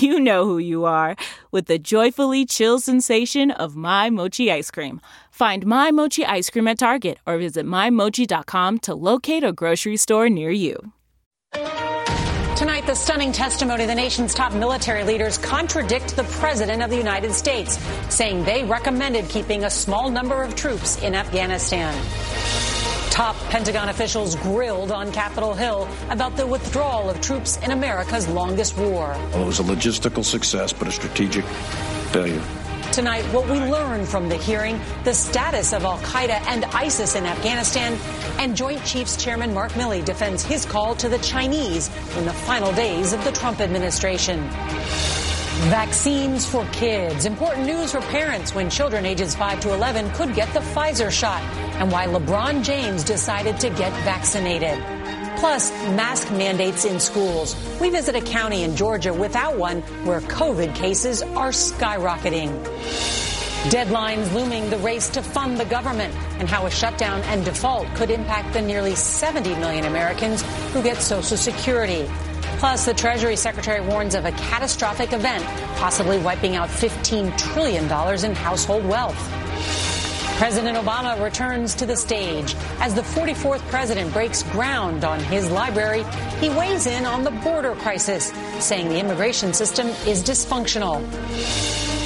you know who you are with the joyfully chill sensation of My Mochi ice cream. Find My Mochi ice cream at Target or visit MyMochi.com to locate a grocery store near you. Tonight, the stunning testimony of the nation's top military leaders contradict the President of the United States, saying they recommended keeping a small number of troops in Afghanistan. Top Pentagon officials grilled on Capitol Hill about the withdrawal of troops in America's longest war. Well, it was a logistical success, but a strategic failure. Tonight, what we learned from the hearing, the status of Al Qaeda and ISIS in Afghanistan, and Joint Chiefs Chairman Mark Milley defends his call to the Chinese in the final days of the Trump administration. Vaccines for kids. Important news for parents when children ages 5 to 11 could get the Pfizer shot and why LeBron James decided to get vaccinated. Plus, mask mandates in schools. We visit a county in Georgia without one where COVID cases are skyrocketing. Deadlines looming the race to fund the government and how a shutdown and default could impact the nearly 70 million Americans who get Social Security. Plus, the Treasury Secretary warns of a catastrophic event, possibly wiping out $15 trillion in household wealth. President Obama returns to the stage. As the 44th president breaks ground on his library, he weighs in on the border crisis, saying the immigration system is dysfunctional.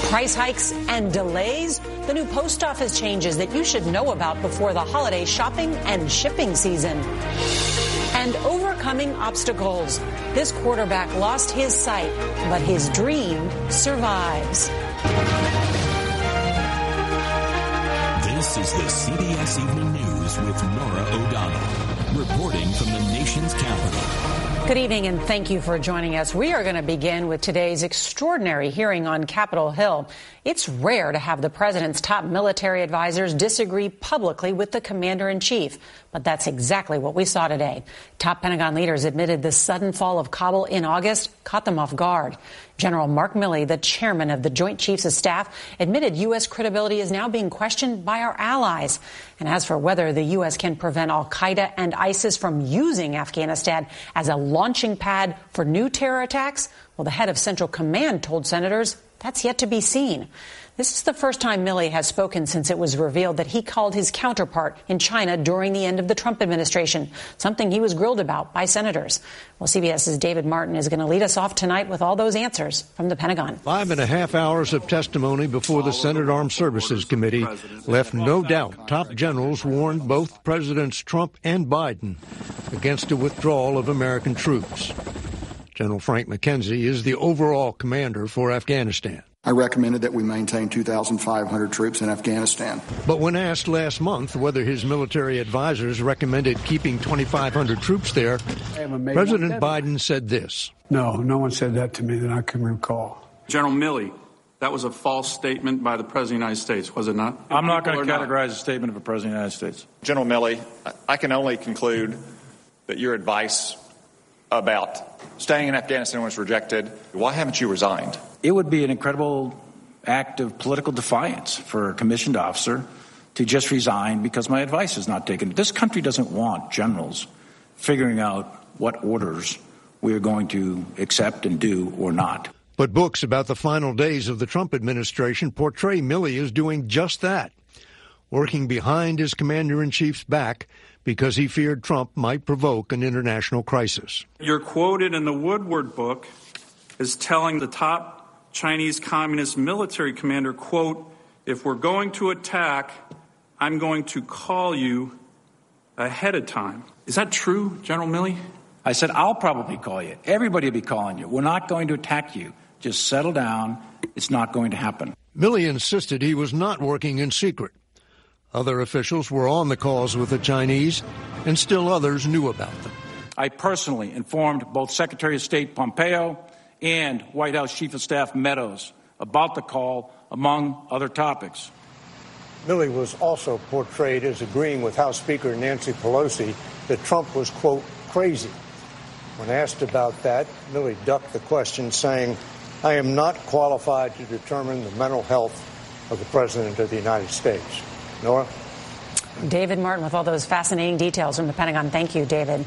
Price hikes and delays, the new post office changes that you should know about before the holiday shopping and shipping season. And overcoming obstacles. This quarterback lost his sight, but his dream survives. This is the CBS Evening News with Norah O'Donnell, reporting from the nation's capital. Good evening and thank you for joining us. We are going to begin with today's extraordinary hearing on Capitol Hill. It's rare to have the president's top military advisors disagree publicly with the commander in chief, but that's exactly what we saw today. Top Pentagon leaders admitted the sudden fall of Kabul in August caught them off guard. General Mark Milley, the chairman of the Joint Chiefs of Staff, admitted U.S. credibility is now being questioned by our allies. And as for whether the U.S. can prevent Al Qaeda and ISIS from using Afghanistan as a launching pad for new terror attacks, well, the head of Central Command told senators that's yet to be seen. This is the first time Milley has spoken since it was revealed that he called his counterpart in China during the end of the Trump administration, something he was grilled about by senators. Well, CBS's David Martin is going to lead us off tonight with all those answers from the Pentagon. Five and a half hours of testimony before the Senate Armed Services Committee left no doubt top generals warned both Presidents Trump and Biden against a withdrawal of American troops. General Frank McKenzie is the overall commander for Afghanistan. I recommended that we maintain 2,500 troops in Afghanistan. But when asked last month whether his military advisors recommended keeping 2,500 troops there, President Biden said this. No, no one said that to me that I can recall. General Milley, that was a false statement by the President of the United States, was it not? I'm not going to categorize a statement of a President of the United States. General Milley, I can only conclude that your advice about staying in Afghanistan was rejected. Why haven't you resigned? It would be an incredible act of political defiance for a commissioned officer to just resign because my advice is not taken. This country doesn't want generals figuring out what orders we are going to accept and do or not. But books about the final days of the Trump administration portray Milley as doing just that, working behind his commander in chief's back because he feared Trump might provoke an international crisis. You're quoted in the Woodward book as telling the top Chinese Communist military commander, quote, if we're going to attack, I'm going to call you ahead of time. Is that true, General Milley? I said, I'll probably call you. Everybody will be calling you. We're not going to attack you. Just settle down. It's not going to happen. Milley insisted he was not working in secret. Other officials were on the calls with the Chinese, and still others knew about them. I personally informed both Secretary of State Pompeo and White House Chief of Staff Meadows about the call, among other topics. Milley was also portrayed as agreeing with House Speaker Nancy Pelosi that Trump was, quote, crazy. When asked about that, Milley ducked the question, saying, I am not qualified to determine the mental health of the President of the United States. Norah? David Martin with all those fascinating details from the Pentagon. Thank you, David.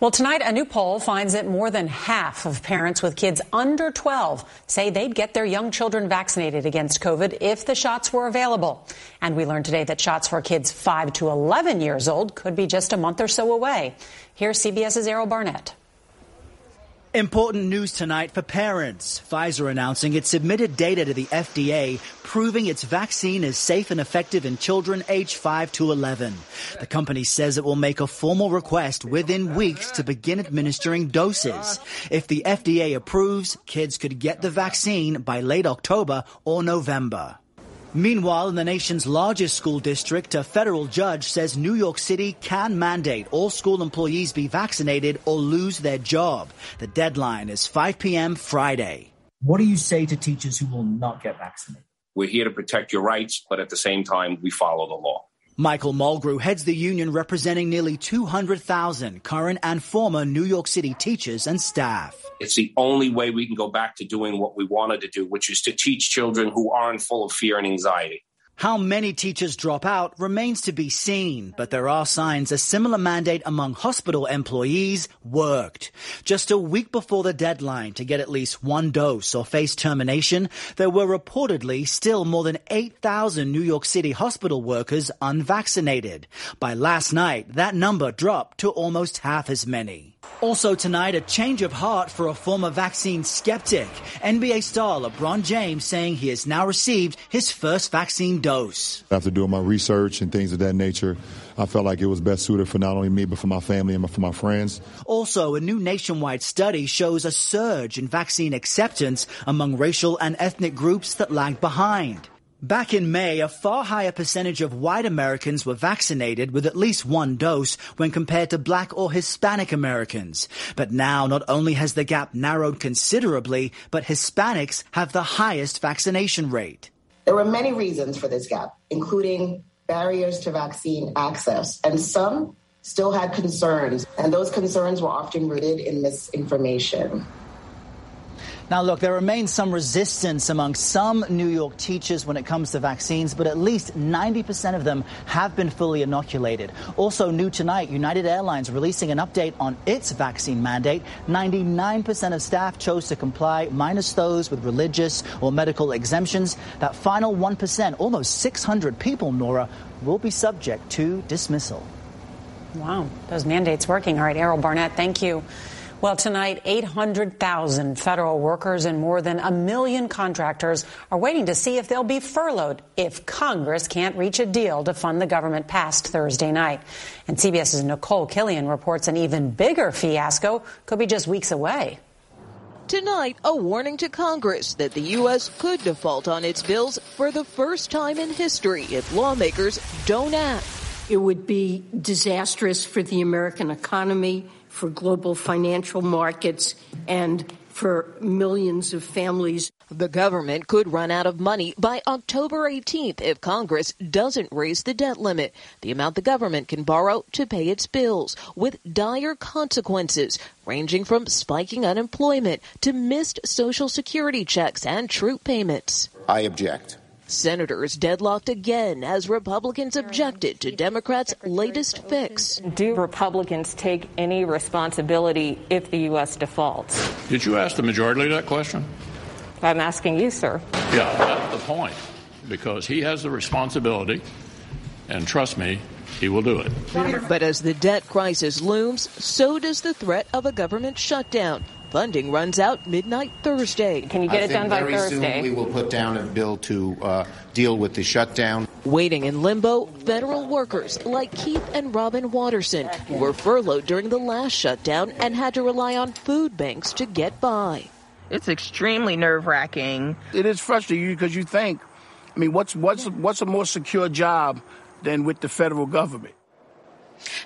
Well, tonight, a new poll finds that more than half of parents with kids under 12 say they'd get their young children vaccinated against COVID if the shots were available. And we learned today that shots for kids 5 to 11 years old could be just a month or so away. Here's CBS's Errol Barnett. Important news tonight for parents. Pfizer announcing it submitted data to the FDA proving its vaccine is safe and effective in children aged 5 to 11. The company says it will make a formal request within weeks to begin administering doses. If the FDA approves, kids could get the vaccine by late October or November. Meanwhile, in the nation's largest school district, a federal judge says New York City can mandate all school employees be vaccinated or lose their job. The deadline is 5 p.m. Friday. What do you say to teachers who will not get vaccinated? We're here to protect your rights, but at the same time, we follow the law. Michael Mulgrew heads the union representing nearly 200,000 current and former New York City teachers and staff. It's the only way we can go back to doing what we wanted to do, which is to teach children who aren't full of fear and anxiety. How many teachers drop out remains to be seen, but there are signs a similar mandate among hospital employees worked. Just a week before the deadline to get at least one dose or face termination, there were reportedly still more than 8,000 New York City hospital workers unvaccinated. By last night, that number dropped to almost half as many. Also tonight, a change of heart for a former vaccine skeptic. NBA star LeBron James saying he has now received his first vaccine dose. After doing my research and things of that nature, I felt like it was best suited for not only me, but for my family and for my friends. Also, a new nationwide study shows a surge in vaccine acceptance among racial and ethnic groups that lagged behind. Back in May, a far higher percentage of white Americans were vaccinated with at least one dose when compared to black or Hispanic Americans. But now not only has the gap narrowed considerably, but Hispanics have the highest vaccination rate. There were many reasons for this gap, including barriers to vaccine access, and some still had concerns, and those concerns were often rooted in misinformation. Now, look, there remains some resistance among some New York teachers when it comes to vaccines, but at least 90% of them have been fully inoculated. Also, new tonight, United Airlines releasing an update on its vaccine mandate. 99% of staff chose to comply, minus those with religious or medical exemptions. That final 1%, almost 600 people, Norah, will be subject to dismissal. Wow, those mandates working. All right, Errol Barnett, thank you. Well, tonight, 800,000 federal workers and more than a million contractors are waiting to see if they'll be furloughed if Congress can't reach a deal to fund the government past Thursday night. And CBS's Nikole Killion reports an even bigger fiasco could be just weeks away. Tonight, a warning to Congress that the U.S. could default on its bills for the first time in history if lawmakers don't act. It would be disastrous for the American economy for global financial markets and for millions of families. The government could run out of money by October 18th if Congress doesn't raise the debt limit, the amount the government can borrow to pay its bills, with dire consequences ranging from spiking unemployment to missed Social Security checks and troop payments. I object. Senators deadlocked again as Republicans objected to Democrats' latest fix. Do Republicans take any responsibility if the U.S. defaults? Did you ask the majority that question? I'm asking you, sir. Yeah, that's the point. Because he has the responsibility, and trust me, he will do it. But as the debt crisis looms, so does the threat of a government shutdown. Funding runs out midnight Thursday. Can you get I it done by very Thursday? Soon we will put down a bill to uh, deal with the shutdown. Waiting in limbo, federal workers like Keith and Robin Watterson who were furloughed during the last shutdown and had to rely on food banks to get by. It's extremely nerve wracking. It is frustrating because you think, I mean, what's what's what's a more secure job than with the federal government?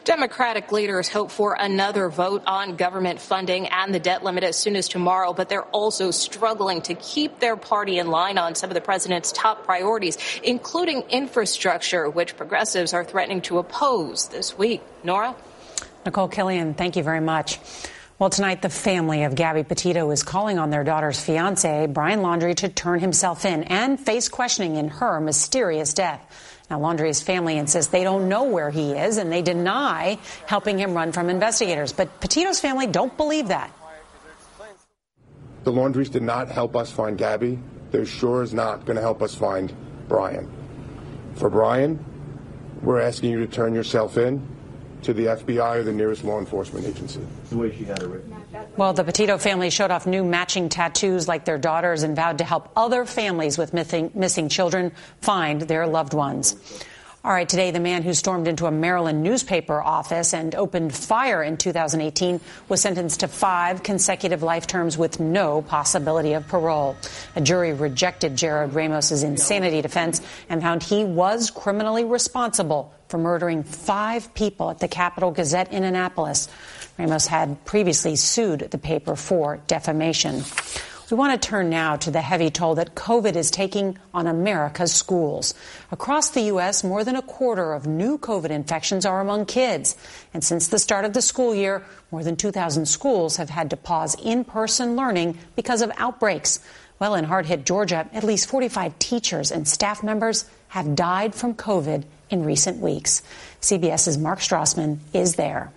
Democratic leaders hope for another vote on government funding and the debt limit as soon as tomorrow, but they're also struggling to keep their party in line on some of the president's top priorities, including infrastructure, which progressives are threatening to oppose this week. Norah? Nikole Killion, thank you very much. Well, tonight, the family of Gabby Petito is calling on their daughter's fiance, Brian Laundrie, to turn himself in and face questioning in her mysterious death. Now, Laundrie's family insists they don't know where he is and they deny helping him run from investigators. But Petito's family don't believe that. The Laundries did not help us find Gabby. They're sure is not going to help us find Brian. For Brian, we're asking you to turn yourself in to the FBI or the nearest law enforcement agency. The way she had it written. Well, the Petito family showed off new matching tattoos like their daughters and vowed to help other families with missing, missing children find their loved ones. All right, today, the man who stormed into a Maryland newspaper office and opened fire in 2018 was sentenced to five consecutive life terms with no possibility of parole. A jury rejected Jarrod Ramos's insanity defense and found he was criminally responsible for murdering five people at the Capital Gazette in Annapolis. Ramos had previously sued the paper for defamation. We want to turn now to the heavy toll that COVID is taking on America's schools. Across the U.S., more than a quarter of new COVID infections are among kids. And since the start of the school year, more than 2,000 schools have had to pause in person learning because of outbreaks. Well, in hard hit Georgia, at least 45 teachers and staff members have died from COVID in recent weeks. CBS's Mark Strassmann is there.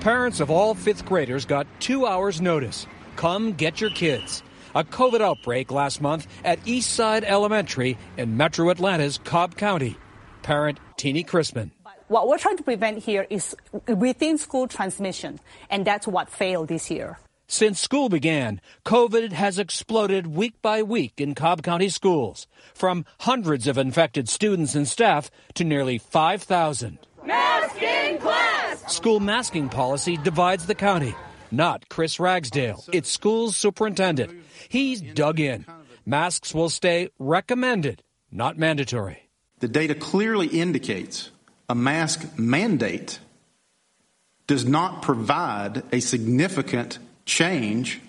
Parents of all fifth graders got two hours' notice. Come get your kids. A COVID outbreak last month at Eastside Elementary in Metro Atlanta's Cobb County. Parent Teeny Crispin. What we're trying to prevent here is within school transmission, and that's what failed this year. Since school began, COVID has exploded week by week in Cobb County schools, from hundreds of infected students and staff to nearly 5,000. Mask in class! School masking policy divides the county. Not Chris Ragsdale, its school's superintendent. He's dug in. Masks will stay recommended, not mandatory. The data clearly indicates a mask mandate does not provide a significant change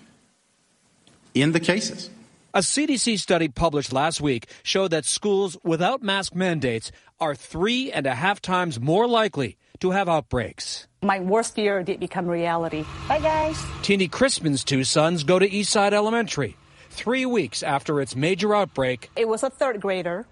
in the cases. A CDC study published last week showed that schools without mask mandates are three and a half times more likely to have outbreaks. My worst fear did become reality. Bye, guys. Teeny Crispin's two sons go to Eastside Elementary. Three weeks after its major outbreak, it was a third grader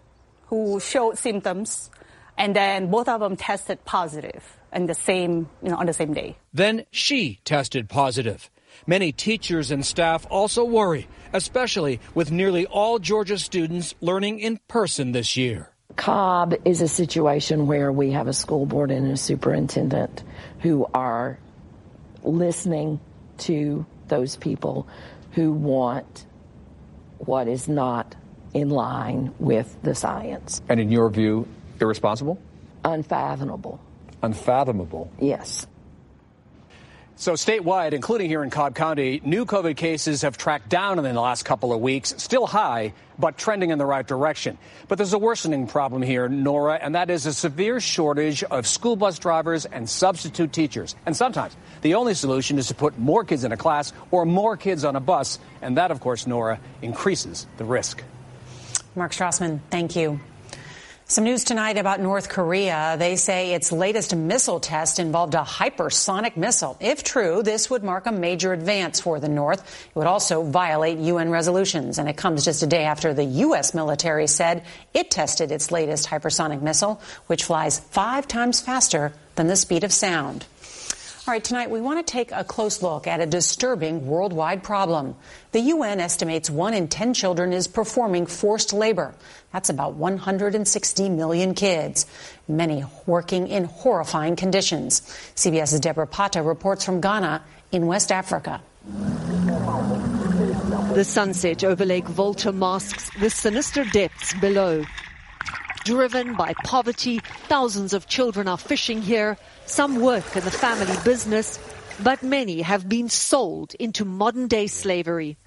who showed symptoms, and then both of them tested positive in the same, you know, on the same day. Then she tested positive. Many teachers and staff also worry, especially with nearly all Georgia students learning in person this year. Cobb is a situation where we have a school board and a superintendent who are listening to those people who want what is not in line with the science. And in your view, irresponsible? Unfathomable. Unfathomable? Yes. So, statewide, including here in Cobb County, new COVID cases have tracked down in the last couple of weeks, still high, but trending in the right direction. But there's a worsening problem here, Norah, and that is a severe shortage of school bus drivers and substitute teachers. And sometimes the only solution is to put more kids in a class or more kids on a bus. And that, of course, Norah, increases the risk. Mark Strassmann, thank you. Some news tonight about North Korea. They say its latest missile test involved a hypersonic missile. If true, this would mark a major advance for the North. It would also violate UN resolutions. And it comes just a day after the U.S. military said it tested its latest hypersonic missile, which flies five times faster than the speed of sound. All right, tonight we want to take a close look at a disturbing worldwide problem. The UN estimates one in 10 children is performing forced labor. That's about 160 million kids, many working in horrifying conditions. CBS's Debora Patta reports from Ghana in West Africa. The sunset over Lake Volta masks the sinister depths below. Driven by poverty, thousands of children are fishing here. Some work in the family business, but many have been sold into modern day slavery.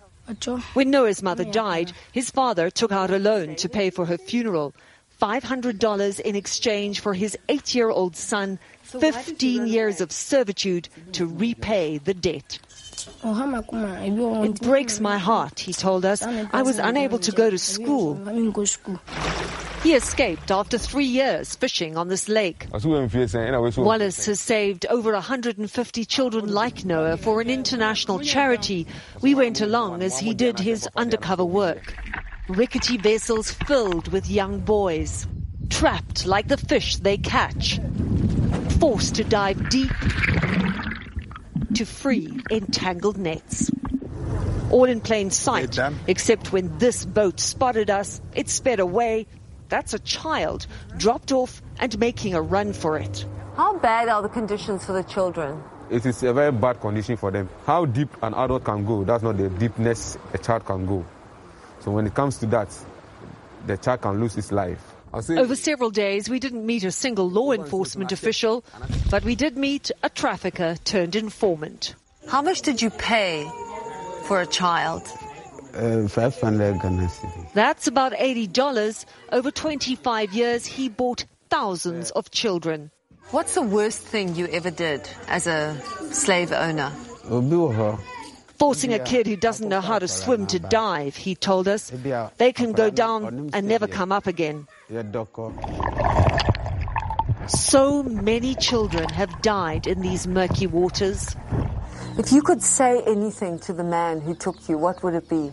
When Noah's mother died, his father took out a loan to pay for her funeral. $500 in exchange for his eight year old son, 15 years of servitude to repay the debt. It breaks my heart, he told us. I was unable to go to school. He escaped after three years fishing on this lake. Wallace has saved over 150 children like Noah for an international charity. We went along as he did his undercover work. Rickety vessels filled with young boys, trapped like the fish they catch, forced to dive deep to free entangled nets. All in plain sight, except when this boat spotted us, it sped away. That's a child dropped off and making a run for it. How bad are the conditions for the children? It is a very bad condition for them. How deep an adult can go, that's not the deepness a child can go. So when it comes to that, the child can lose his life. Over several days, we didn't meet a single law enforcement official, but we did meet a trafficker turned informant. How much did you pay for a child? That's about $80. Over 25 years, he bought thousands of children. What's the worst thing you ever did as a slave owner? Forcing a kid who doesn't know how to swim to dive, he told us. They can go down and never come up again. So many children have died in these murky waters. If you could say anything to the man who took you, what would it be?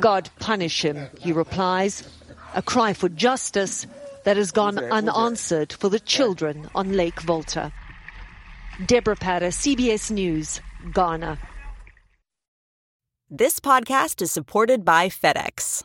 God punish him, he replies. A cry for justice that has gone unanswered for the children on Lake Volta. Debora Patta, CBS News, Ghana. This podcast is supported by FedEx.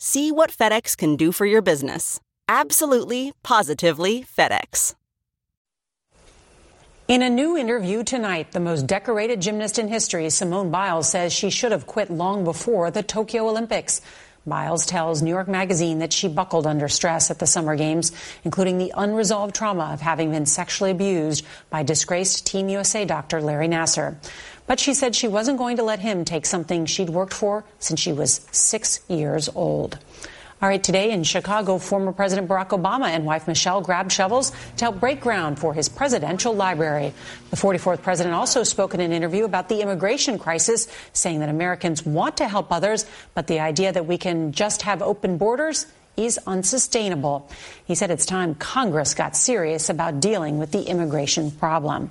See what FedEx can do for your business. Absolutely, positively FedEx. In a new interview tonight, the most decorated gymnast in history, Simone Biles, says she should have quit long before the Tokyo Olympics. Biles tells New York Magazine that she buckled under stress at the Summer Games, including the unresolved trauma of having been sexually abused by disgraced Team USA doctor Larry Nassar. But she said she wasn't going to let him take something she'd worked for since she was six years old. All right, today in Chicago, former President Barack Obama and wife Michelle grabbed shovels to help break ground for his presidential library. The 44th president also spoke in an interview about the immigration crisis, saying that Americans want to help others, but the idea that we can just have open borders is unsustainable. He said it's time Congress got serious about dealing with the immigration problem.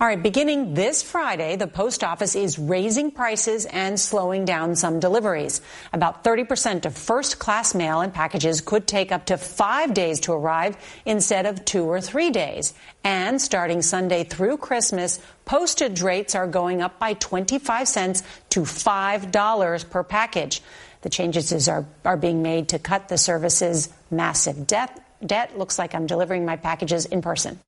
All right, beginning this Friday, the post office is raising prices and slowing down some deliveries. About 30% of first class mail and packages could take up to five days to arrive instead of two or three days. And starting Sunday through Christmas, postage rates are going up by 25 cents to $5 per package. The changes are, are being made to cut the service's massive debt. Debt looks like I'm delivering my packages in person.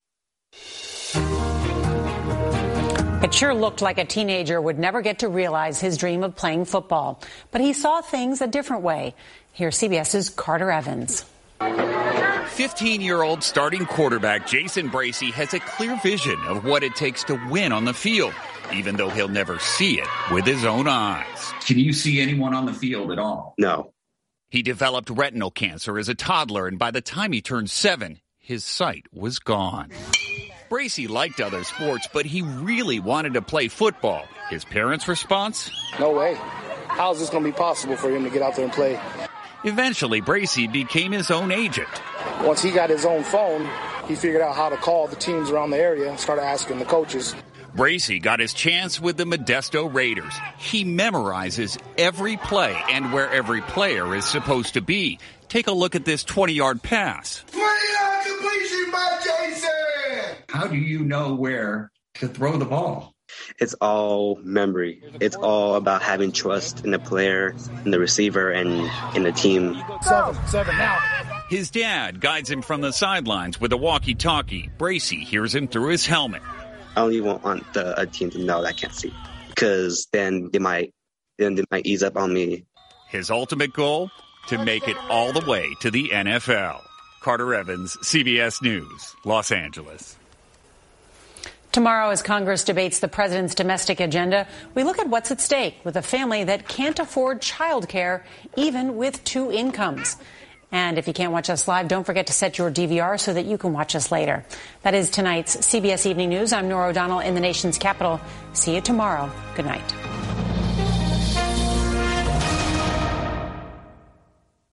It sure looked like a teenager would never get to realize his dream of playing football. But he saw things a different way. Here's CBS's Carter Evans. 15 year old starting quarterback Jason Bracey has a clear vision of what it takes to win on the field, even though he'll never see it with his own eyes. Can you see anyone on the field at all? No. He developed retinal cancer as a toddler, and by the time he turned seven, his sight was gone. Bracey liked other sports, but he really wanted to play football. His parents' response? No way. How is this going to be possible for him to get out there and play? Eventually, Bracey became his own agent. Once he got his own phone, he figured out how to call the teams around the area and started asking the coaches. Bracey got his chance with the Modesto Raiders. He memorizes every play and where every player is supposed to be. Take a look at this 20 yard pass. 20 yard completion by Jason! How do you know where to throw the ball? It's all memory. It's all about having trust in the player, in the receiver, and in the team. Seven, seven now. His dad guides him from the sidelines with a walkie talkie. Bracy hears him through his helmet. I don't even want the a team to know that I can't see, because then they might then they might ease up on me. His ultimate goal: to make it all the way to the NFL. Carter Evans, CBS News, Los Angeles. Tomorrow, as Congress debates the president's domestic agenda, we look at what's at stake with a family that can't afford childcare even with two incomes. And if you can't watch us live, don't forget to set your DVR so that you can watch us later. That is tonight's CBS Evening News. I'm Norah O'Donnell in the nation's capital. See you tomorrow. Good night.